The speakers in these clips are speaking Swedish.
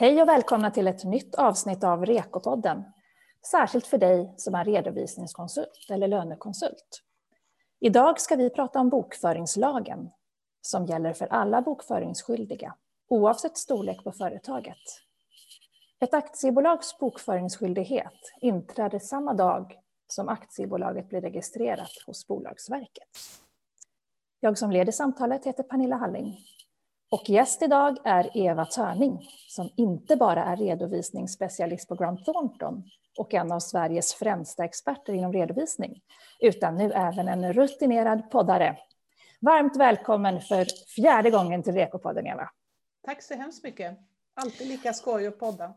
Hej och välkomna till ett nytt avsnitt av Rekopodden. Särskilt för dig som är redovisningskonsult eller lönekonsult. Idag ska vi prata om bokföringslagen som gäller för alla bokföringsskyldiga oavsett storlek på företaget. Ett aktiebolags bokföringsskyldighet inträder samma dag som aktiebolaget blir registrerat hos Bolagsverket. Jag som leder samtalet heter Pernilla Halling och gäst idag är Eva Törning som inte bara är redovisningsspecialist på Grant Thornton och en av Sveriges främsta experter inom redovisning, utan nu även en rutinerad poddare. Varmt välkommen för fjärde gången till Rekopodden, Eva. Tack så hemskt mycket. Alltid lika skoj att podda.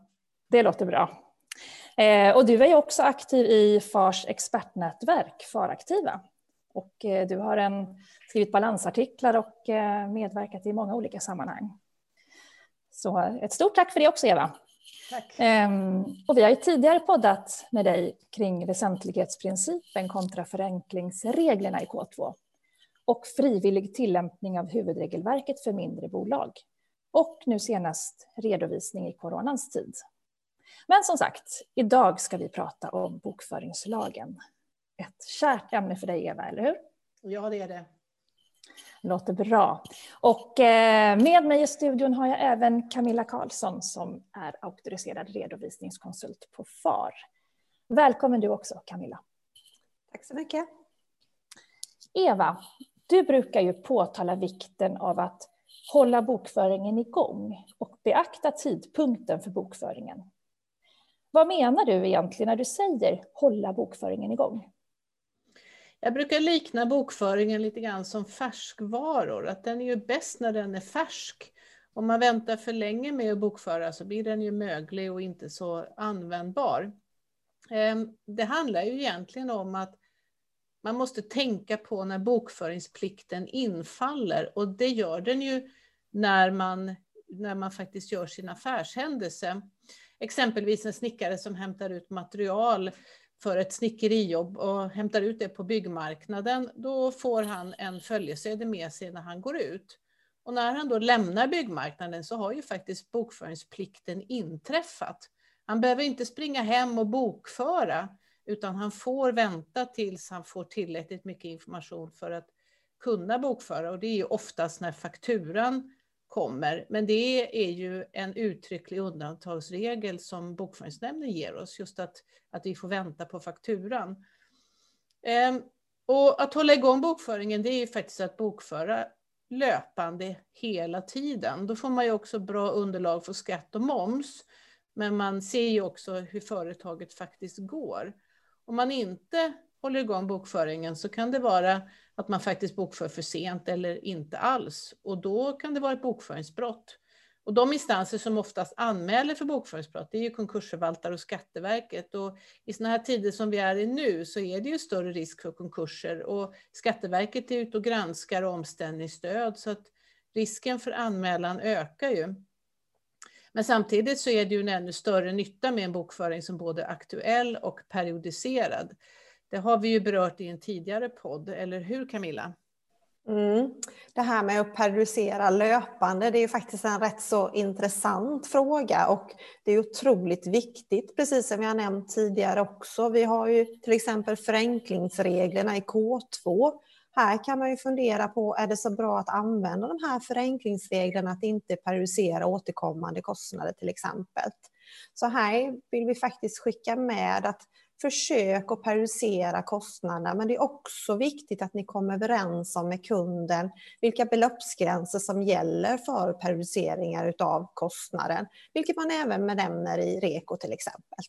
Det låter bra. Eh, och du är ju också aktiv i FARs expertnätverk, FAR-aktiva. Och eh, du har en, skrivit balansartiklar och eh, medverkat i många olika sammanhang. Så ett stort tack för det också, Eva. Tack. Ehm, och vi har ju tidigare poddat med dig kring väsentlighetsprincipen kontra förenklingsreglerna i K2 och frivillig tillämpning av huvudregelverket för mindre bolag. Och nu senast redovisning i coronans tid. Men som sagt, idag ska vi prata om bokföringslagen ett kärt ämne för dig, Eva, eller hur? Ja, det är det. Låter bra. Och eh, med mig i studion har jag även Camilla Karlsson som är auktoriserad redovisningskonsult på FAR. Välkommen du också, Camilla. Tack så mycket. Eva, du brukar ju påtala vikten av att hålla bokföringen igång och beakta tidpunkten för bokföringen. Vad menar du egentligen när du säger hålla bokföringen igång? Jag brukar likna bokföringen lite grann som färskvaror, att den är ju bäst när den är färsk. Om man väntar för länge med att bokföra så blir den ju möglig och inte så användbar. Ehm, det handlar ju egentligen om att man måste tänka på när bokföringsplikten infaller och det gör den ju när man, när man faktiskt gör sin affärshändelse. Exempelvis en snickare som hämtar ut material för ett snickerijobb och hämtar ut det på byggmarknaden, då får han en följesedel med sig när han går ut. Och när han då lämnar byggmarknaden så har ju faktiskt bokföringsplikten inträffat. Han behöver inte springa hem och bokföra, utan han får vänta tills han får tillräckligt mycket information för att kunna bokföra. Och det är ju oftast när fakturan kommer. Men det är ju en uttrycklig undantagsregel som Bokföringsnämnden ger oss, just att, att vi får vänta på fakturan. Ehm, och att hålla igång bokföringen, det är ju faktiskt att bokföra löpande hela tiden. Då får man ju också bra underlag för skatt och moms. Men man ser ju också hur företaget faktiskt går. Om man inte håller igång bokföringen så kan det vara att man faktiskt bokför för sent eller inte alls. Och då kan det vara ett bokföringsbrott. Och de instanser som oftast anmäler för bokföringsbrott, det är ju konkursförvaltare och Skatteverket. Och I sådana här tider som vi är i nu så är det ju större risk för konkurser. Och Skatteverket är ute och granskar omställningsstöd, så att risken för anmälan ökar ju. Men samtidigt så är det ju en ännu större nytta med en bokföring som både är aktuell och periodiserad. Det har vi ju berört i en tidigare podd, eller hur Camilla? Mm. Det här med att periodisera löpande, det är ju faktiskt en rätt så intressant fråga och det är otroligt viktigt, precis som jag nämnt tidigare också. Vi har ju till exempel förenklingsreglerna i K2. Här kan man ju fundera på, är det så bra att använda de här förenklingsreglerna att inte periodisera återkommande kostnader till exempel? Så här vill vi faktiskt skicka med att försök att periodisera kostnaderna, men det är också viktigt att ni kommer överens om med kunden vilka beloppsgränser som gäller för periodiseringar av kostnaden, vilket man även nämner i REKO till exempel.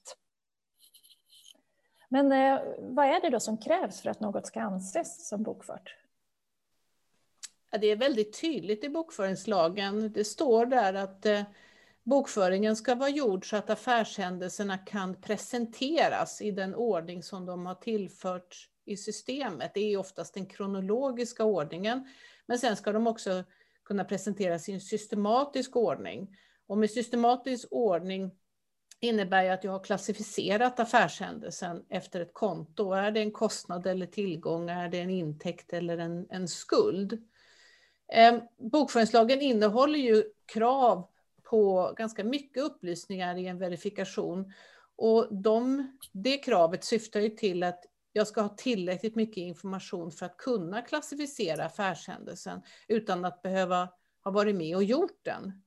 Men eh, vad är det då som krävs för att något ska anses som bokfört? Ja, det är väldigt tydligt i bokföringslagen. Det står där att eh, Bokföringen ska vara gjord så att affärshändelserna kan presenteras i den ordning som de har tillförts i systemet. Det är oftast den kronologiska ordningen, men sen ska de också kunna presenteras i en systematisk ordning. Och med systematisk ordning innebär att jag har klassificerat affärshändelsen efter ett konto. Är det en kostnad eller tillgång? Är det en intäkt eller en, en skuld? Eh, bokföringslagen innehåller ju krav på ganska mycket upplysningar i en verifikation. Och de, det kravet syftar ju till att jag ska ha tillräckligt mycket information för att kunna klassificera affärshändelsen utan att behöva ha varit med och gjort den.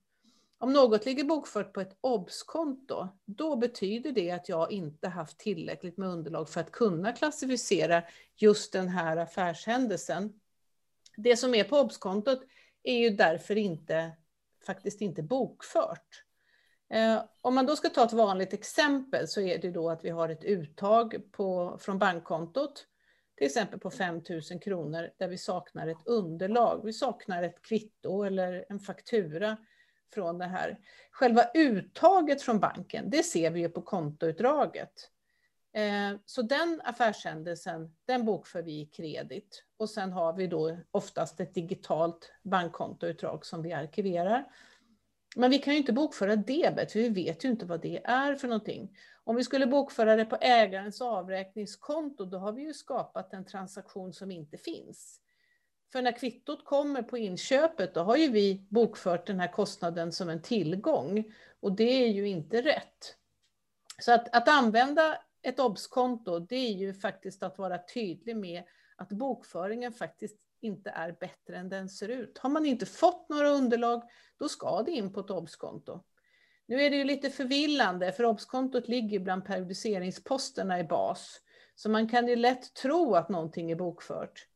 Om något ligger bokfört på ett obs-konto, då betyder det att jag inte haft tillräckligt med underlag för att kunna klassificera just den här affärshändelsen. Det som är på obs-kontot är ju därför inte, faktiskt inte bokfört. Eh, om man då ska ta ett vanligt exempel så är det då att vi har ett uttag på, från bankkontot, till exempel på 5 000 kronor, där vi saknar ett underlag. Vi saknar ett kvitto eller en faktura från det här. Själva uttaget från banken, det ser vi ju på kontoutdraget. Eh, så den affärshändelsen, den bokför vi i kredit. Och sen har vi då oftast ett digitalt bankkontoutdrag som vi arkiverar. Men vi kan ju inte bokföra debet, för vi vet ju inte vad det är för någonting. Om vi skulle bokföra det på ägarens avräkningskonto, då har vi ju skapat en transaktion som inte finns. För när kvittot kommer på inköpet, då har ju vi bokfört den här kostnaden som en tillgång. Och det är ju inte rätt. Så att, att använda ett obs-konto, det är ju faktiskt att vara tydlig med att bokföringen faktiskt inte är bättre än den ser ut. Har man inte fått några underlag, då ska det in på ett obs-konto. Nu är det ju lite förvillande, för obs-kontot ligger bland periodiseringsposterna i bas. Så man kan ju lätt tro att någonting är bokfört.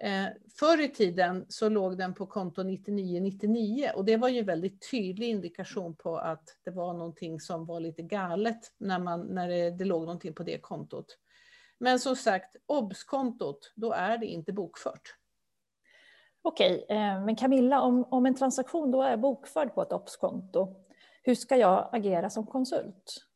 Eh, förr i tiden så låg den på konto 9999 och det var ju väldigt tydlig indikation på att det var någonting som var lite galet när, man, när det, det låg någonting på det kontot. Men som sagt, obs-kontot, då är det inte bokfört. Okej, eh, men Camilla, om, om en transaktion då är bokförd på ett obs-konto, hur ska jag agera som konsult?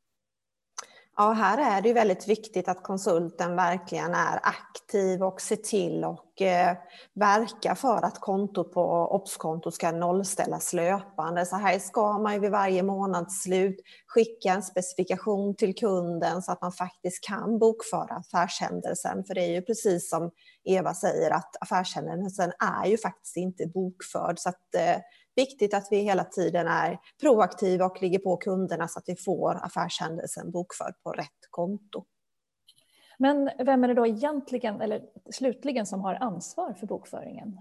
Ja, här är det väldigt viktigt att konsulten verkligen är aktiv och ser till och eh, verkar för att kontot på obs-kontot ska nollställas löpande. Så här ska man ju vid varje månadsslut skicka en specifikation till kunden så att man faktiskt kan bokföra affärshändelsen. För det är ju precis som Eva säger att affärshändelsen är ju faktiskt inte bokförd. Så att, eh, viktigt att vi hela tiden är proaktiva och ligger på kunderna så att vi får affärshändelsen bokförd på rätt konto. Men vem är det då egentligen, eller slutligen, som har ansvar för bokföringen?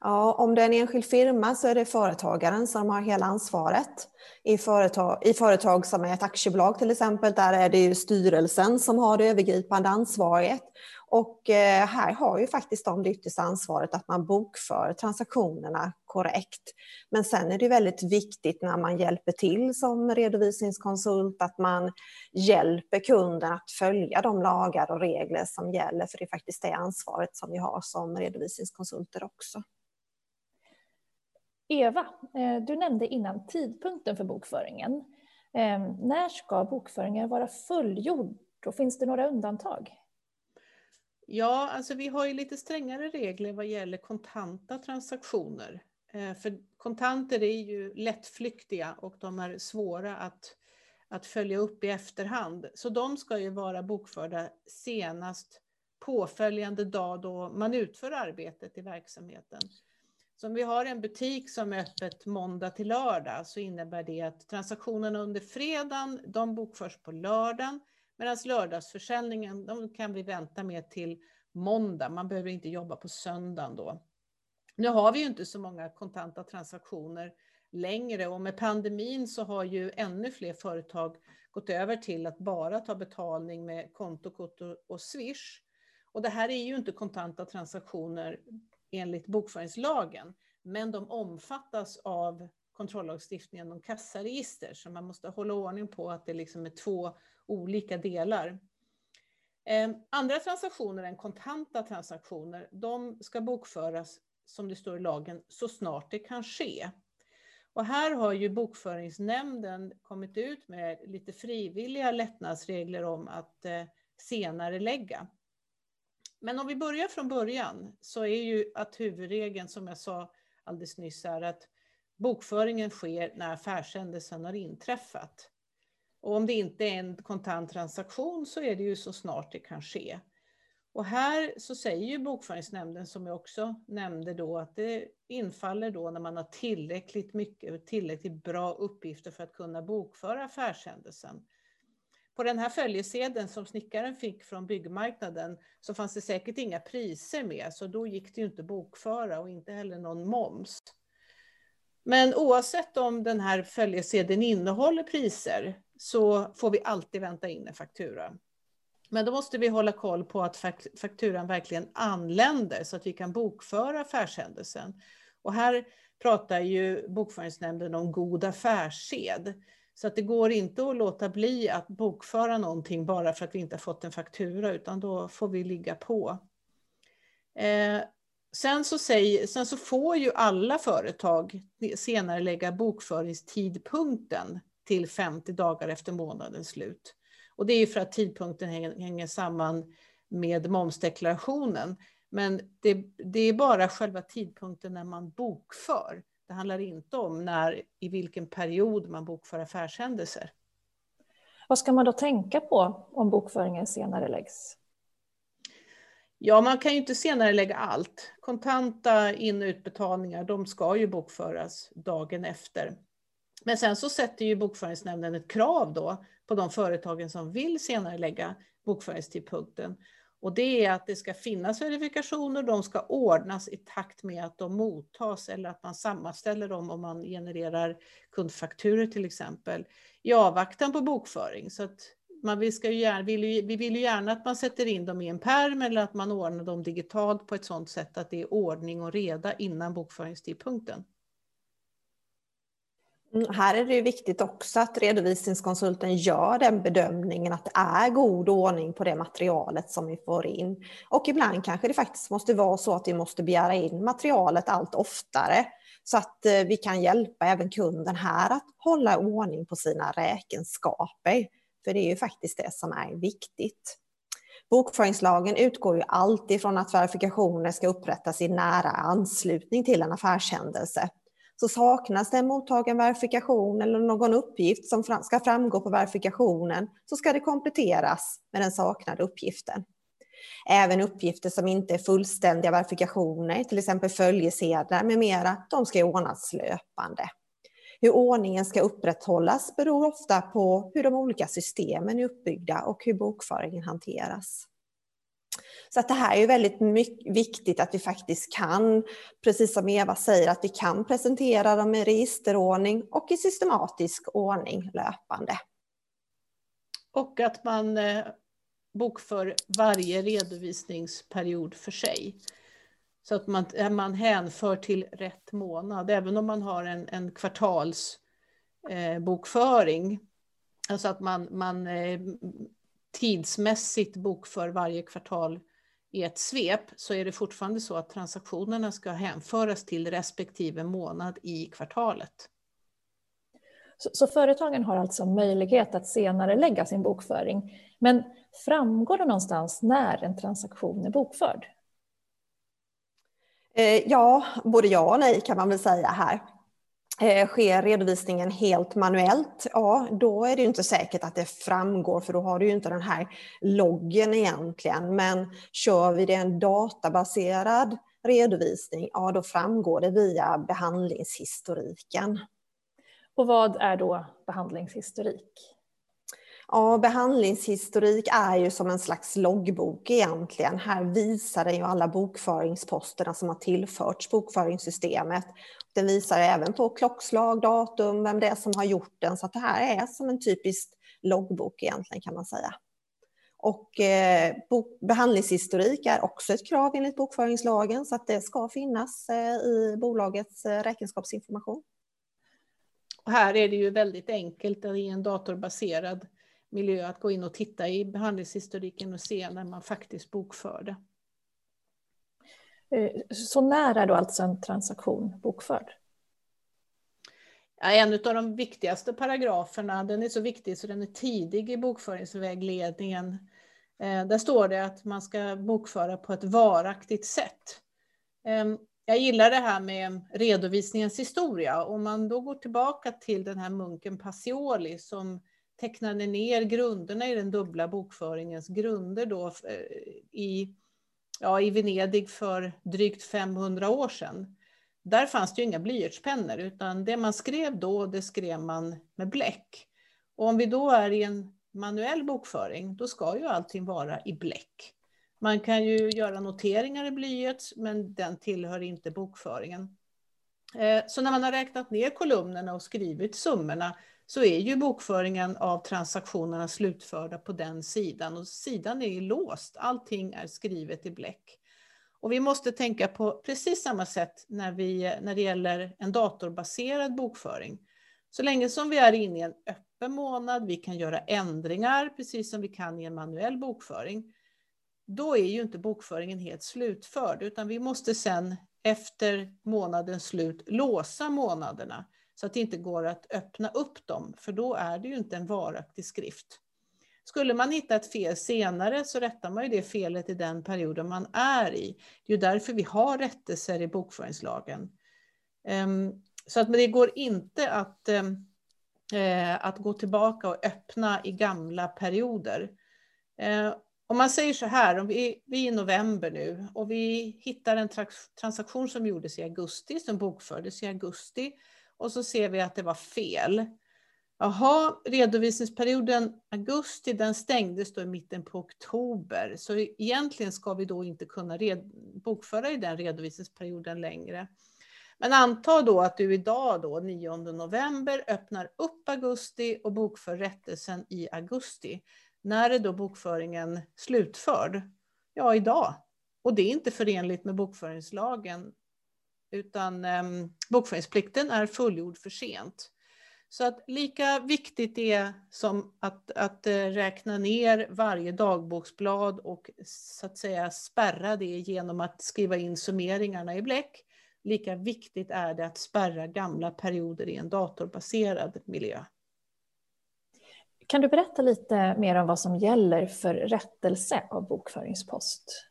Ja, om det är en enskild firma så är det företagaren som har hela ansvaret. I företag, I företag som är ett aktiebolag till exempel, där är det ju styrelsen som har det övergripande ansvaret. Och eh, här har ju faktiskt de det yttersta ansvaret att man bokför transaktionerna korrekt. Men sen är det väldigt viktigt när man hjälper till som redovisningskonsult att man hjälper kunden att följa de lagar och regler som gäller. För det är faktiskt det ansvaret som vi har som redovisningskonsulter också. Eva, eh, du nämnde innan tidpunkten för bokföringen. Ehm, när ska bokföringen vara fullgjord och finns det några undantag? Ja, alltså vi har ju lite strängare regler vad gäller kontanta transaktioner. Eh, för kontanter är ju lättflyktiga och de är svåra att, att följa upp i efterhand. Så de ska ju vara bokförda senast påföljande dag då man utför arbetet i verksamheten. Så om vi har en butik som är öppet måndag till lördag så innebär det att transaktionerna under fredagen de bokförs på lördagen medan lördagsförsäljningen de kan vi vänta med till måndag. Man behöver inte jobba på söndagen då. Nu har vi ju inte så många kontanta transaktioner längre och med pandemin så har ju ännu fler företag gått över till att bara ta betalning med kontokort och Swish. Och det här är ju inte kontanta transaktioner enligt bokföringslagen, men de omfattas av kontrollagstiftningen om kassaregister, så man måste hålla ordning på att det liksom är två olika delar. Ehm, andra transaktioner än kontanta transaktioner, de ska bokföras som det står i lagen så snart det kan ske. Och här har ju bokföringsnämnden kommit ut med lite frivilliga lättnadsregler om att eh, senare lägga. Men om vi börjar från början så är ju att huvudregeln som jag sa alldeles nyss är att bokföringen sker när affärshändelsen har inträffat. Och om det inte är en kontant transaktion så är det ju så snart det kan ske. Och här så säger ju Bokföringsnämnden, som jag också nämnde då, att det infaller då när man har tillräckligt mycket, tillräckligt bra uppgifter för att kunna bokföra affärshändelsen. På den här följesedeln som snickaren fick från byggmarknaden så fanns det säkert inga priser med, så då gick det ju inte att bokföra och inte heller någon moms. Men oavsett om den här följesedeln innehåller priser så får vi alltid vänta in en faktura. Men då måste vi hålla koll på att fakturan verkligen anländer så att vi kan bokföra affärshändelsen. Och här pratar ju Bokföringsnämnden om god affärssed. Så att det går inte att låta bli att bokföra någonting bara för att vi inte har fått en faktura, utan då får vi ligga på. Eh, sen, så säger, sen så får ju alla företag senare lägga bokföringstidpunkten till 50 dagar efter månadens slut. Och det är för att tidpunkten hänger samman med momsdeklarationen. Men det, det, är bara själva tidpunkten när man bokför. Det handlar inte om när, i vilken period man bokför affärshändelser. Vad ska man då tänka på om bokföringen senare läggs? Ja, man kan ju inte senare lägga allt. Kontanta in och utbetalningar, de ska ju bokföras dagen efter. Men sen så sätter ju Bokföringsnämnden ett krav då på de företagen som vill senare lägga bokföringstidpunkten. Och det är att det ska finnas verifikationer, de ska ordnas i takt med att de mottas eller att man sammanställer dem om man genererar kundfakturer till exempel i avvaktan på bokföring. Så att man vi, ska ju gärna, vill ju, vi vill ju gärna att man sätter in dem i en perm eller att man ordnar dem digitalt på ett sådant sätt att det är ordning och reda innan bokföringstidpunkten. Mm, här är det ju viktigt också att redovisningskonsulten gör den bedömningen att det är god ordning på det materialet som vi får in. Och ibland kanske det faktiskt måste vara så att vi måste begära in materialet allt oftare så att eh, vi kan hjälpa även kunden här att hålla ordning på sina räkenskaper. För det är ju faktiskt det som är viktigt. Bokföringslagen utgår ju alltid från att verifikationer ska upprättas i nära anslutning till en affärshändelse. Så saknas det en mottagen verifikation eller någon uppgift som ska framgå på verifikationen så ska det kompletteras med den saknade uppgiften. Även uppgifter som inte är fullständiga verifikationer, till exempel följesedlar med mera, de ska ordnas löpande. Hur ordningen ska upprätthållas beror ofta på hur de olika systemen är uppbyggda och hur bokföringen hanteras. Så att det här är väldigt mycket, viktigt att vi faktiskt kan, precis som Eva säger, att vi kan presentera dem i registerordning och i systematisk ordning löpande. Och att man eh, bokför varje redovisningsperiod för sig. Så att man, eh, man hänför till rätt månad, även om man har en, en kvartalsbokföring. Eh, alltså att man, man eh, tidsmässigt bokför varje kvartal i ett svep så är det fortfarande så att transaktionerna ska hänföras till respektive månad i kvartalet. Så, så företagen har alltså möjlighet att senare lägga sin bokföring. Men framgår det någonstans när en transaktion är bokförd? Eh, ja, både ja och nej kan man väl säga här. Eh, sker redovisningen helt manuellt, ja då är det inte säkert att det framgår för då har du ju inte den här loggen egentligen. Men kör vi det en databaserad redovisning, ja då framgår det via behandlingshistoriken. Och vad är då behandlingshistorik? Ja, behandlingshistorik är ju som en slags loggbok egentligen. Här visar den ju alla bokföringsposterna som har tillförts bokföringssystemet. Den visar även på klockslag, datum, vem det är som har gjort den. Så att det här är som en typisk loggbok egentligen kan man säga. Och eh, behandlingshistorik är också ett krav enligt bokföringslagen så att det ska finnas eh, i bolagets eh, räkenskapsinformation. Och här är det ju väldigt enkelt i en datorbaserad miljö att gå in och titta i behandlingshistoriken och se när man faktiskt bokförde. Eh, så när är då alltså en transaktion bokförd? Ja, en av de viktigaste paragraferna, den är så viktig så den är tidig i bokföringsvägledningen. Eh, där står det att man ska bokföra på ett varaktigt sätt. Ehm, jag gillar det här med redovisningens historia. Om man då går tillbaka till den här munken Pacioli som tecknade ner grunderna i den dubbla bokföringens grunder då eh, i ja, i Venedig för drygt 500 år sedan. Där fanns det ju inga blyertspennor utan det man skrev då, det skrev man med bläck. Och om vi då är i en manuell bokföring, då ska ju allting vara i bläck. Man kan ju göra noteringar i blyerts, men den tillhör inte bokföringen. Eh, så när man har räknat ner kolumnerna och skrivit summorna så är ju bokföringen av transaktionerna slutförda på den sidan och sidan är ju låst. Allting är skrivet i bläck. Och vi måste tänka på precis samma sätt när, vi, när det gäller en datorbaserad bokföring. Så länge som vi är inne i en öppen månad, vi kan göra ändringar precis som vi kan i en manuell bokföring, då är ju inte bokföringen helt slutförd, utan vi måste sen efter månadens slut låsa månaderna så att det inte går att öppna upp dem, för då är det ju inte en varaktig skrift. Skulle man hitta ett fel senare så rättar man ju det felet i den perioden man är i. Det är ju därför vi har rättelser i bokföringslagen. Ehm, så att, men det går inte att, ehm, eh, att gå tillbaka och öppna i gamla perioder. Ehm, om man säger så här, om vi, vi är i november nu och vi hittar en transaktion som gjordes i augusti, som bokfördes i augusti, och så ser vi att det var fel. Jaha, redovisningsperioden augusti, den stängdes då i mitten på oktober, så egentligen ska vi då inte kunna bokföra i den redovisningsperioden längre. Men anta då att du idag, då, 9 november, öppnar upp augusti och bokför rättelsen i augusti. När är då bokföringen slutförd? Ja, idag. Och det är inte förenligt med bokföringslagen, utan eh, bokföringsplikten är fullgjord för sent. Så att lika viktigt är som att, att eh, räkna ner varje dagboksblad och så att säga spärra det genom att skriva in summeringarna i bläck, lika viktigt är det att spärra gamla perioder i en datorbaserad miljö. Kan du berätta lite mer om vad som gäller för rättelse av bokföringspost?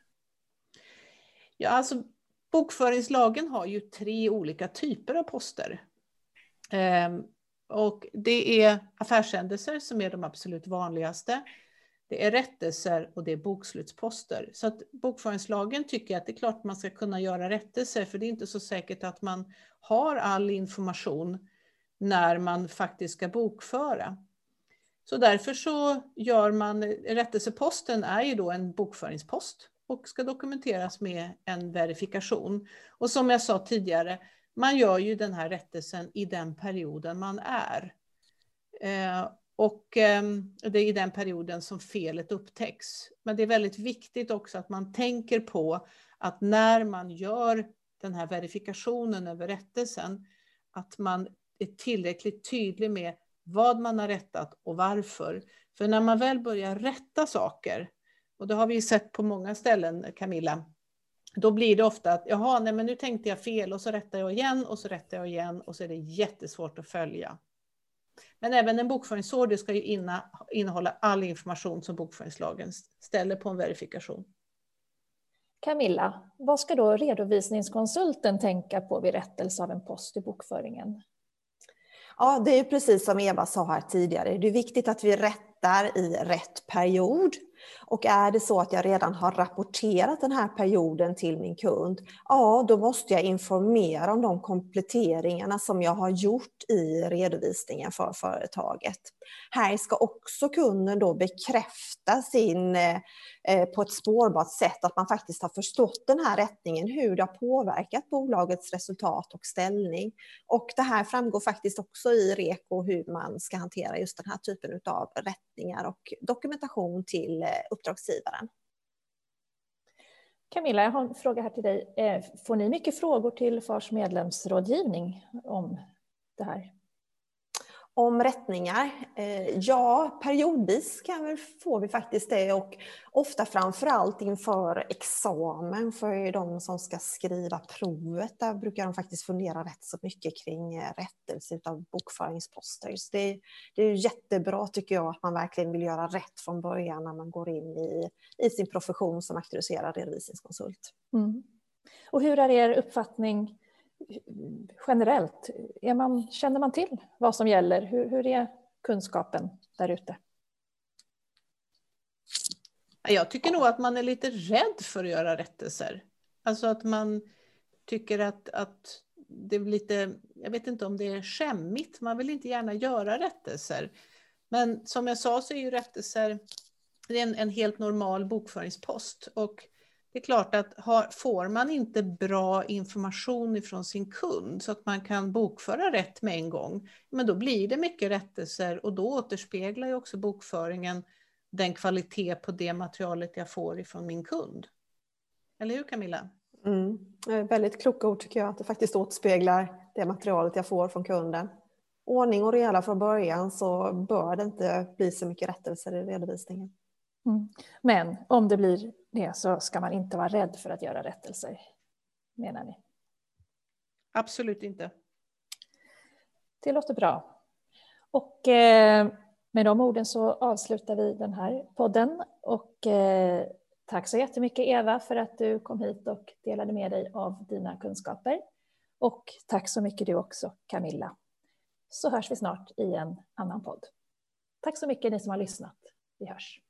Ja, alltså, bokföringslagen har ju tre olika typer av poster. Ehm, och det är affärshändelser som är de absolut vanligaste. Det är rättelser och det är bokslutsposter. Så att bokföringslagen tycker att det är klart man ska kunna göra rättelser, för det är inte så säkert att man har all information när man faktiskt ska bokföra. Så därför så gör man, rättelseposten är ju då en bokföringspost och ska dokumenteras med en verifikation. Och som jag sa tidigare, man gör ju den här rättelsen i den perioden man är. Eh, och eh, det är i den perioden som felet upptäcks. Men det är väldigt viktigt också att man tänker på att när man gör den här verifikationen över rättelsen, att man är tillräckligt tydlig med vad man har rättat och varför. För när man väl börjar rätta saker, och det har vi sett på många ställen, Camilla, då blir det ofta att jaha, nej, men nu tänkte jag fel och så rättar jag igen och så rättar jag igen och så är det jättesvårt att följa. Men även en bokföringsorder ska ju innehålla all information som bokföringslagen ställer på en verifikation. Camilla, vad ska då redovisningskonsulten tänka på vid rättelse av en post i bokföringen? Ja, det är precis som Eva sa här tidigare. Det är viktigt att vi rättar i rätt period. Och är det så att jag redan har rapporterat den här perioden till min kund, ja då måste jag informera om de kompletteringarna som jag har gjort i redovisningen för företaget. Här ska också kunden då bekräfta sin, eh, på ett spårbart sätt att man faktiskt har förstått den här rättningen, hur det har påverkat bolagets resultat och ställning. Och det här framgår faktiskt också i REKO hur man ska hantera just den här typen av rättningar och dokumentation till eh, uppdragsgivaren. Camilla, jag har en fråga här till dig. Eh, får ni mycket frågor till FARs medlemsrådgivning om det här? Om rättningar? Eh, ja, periodvis kan vi, får vi faktiskt det och ofta framförallt inför examen för de som ska skriva provet. Där brukar de faktiskt fundera rätt så mycket kring eh, rättelse av bokföringsposter. Så det, det är jättebra tycker jag att man verkligen vill göra rätt från början när man går in i, i sin profession som auktoriserad redovisningskonsult. Mm. Och hur är er uppfattning generellt? Är man, känner man till vad som gäller? Hur, hur är kunskapen där ute? Jag tycker nog att man är lite rädd för att göra rättelser. Alltså att man tycker att, att det är lite, jag vet inte om det är skämmigt, man vill inte gärna göra rättelser. Men som jag sa så är ju rättelser det är en, en helt normal bokföringspost. Och det är klart att har, får man inte bra information ifrån sin kund så att man kan bokföra rätt med en gång, men då blir det mycket rättelser och då återspeglar ju också bokföringen den kvalitet på det materialet jag får ifrån min kund. Eller hur Camilla? Mm. Väldigt kloka ord tycker jag, att det faktiskt återspeglar det materialet jag får från kunden. Ordning och reda från början så bör det inte bli så mycket rättelser i redovisningen. Mm. Men om det blir det så ska man inte vara rädd för att göra rättelser, menar ni? Absolut inte. Det låter bra. Och eh, med de orden så avslutar vi den här podden. Och eh, tack så jättemycket Eva för att du kom hit och delade med dig av dina kunskaper. Och tack så mycket du också Camilla. Så hörs vi snart i en annan podd. Tack så mycket ni som har lyssnat. Vi hörs.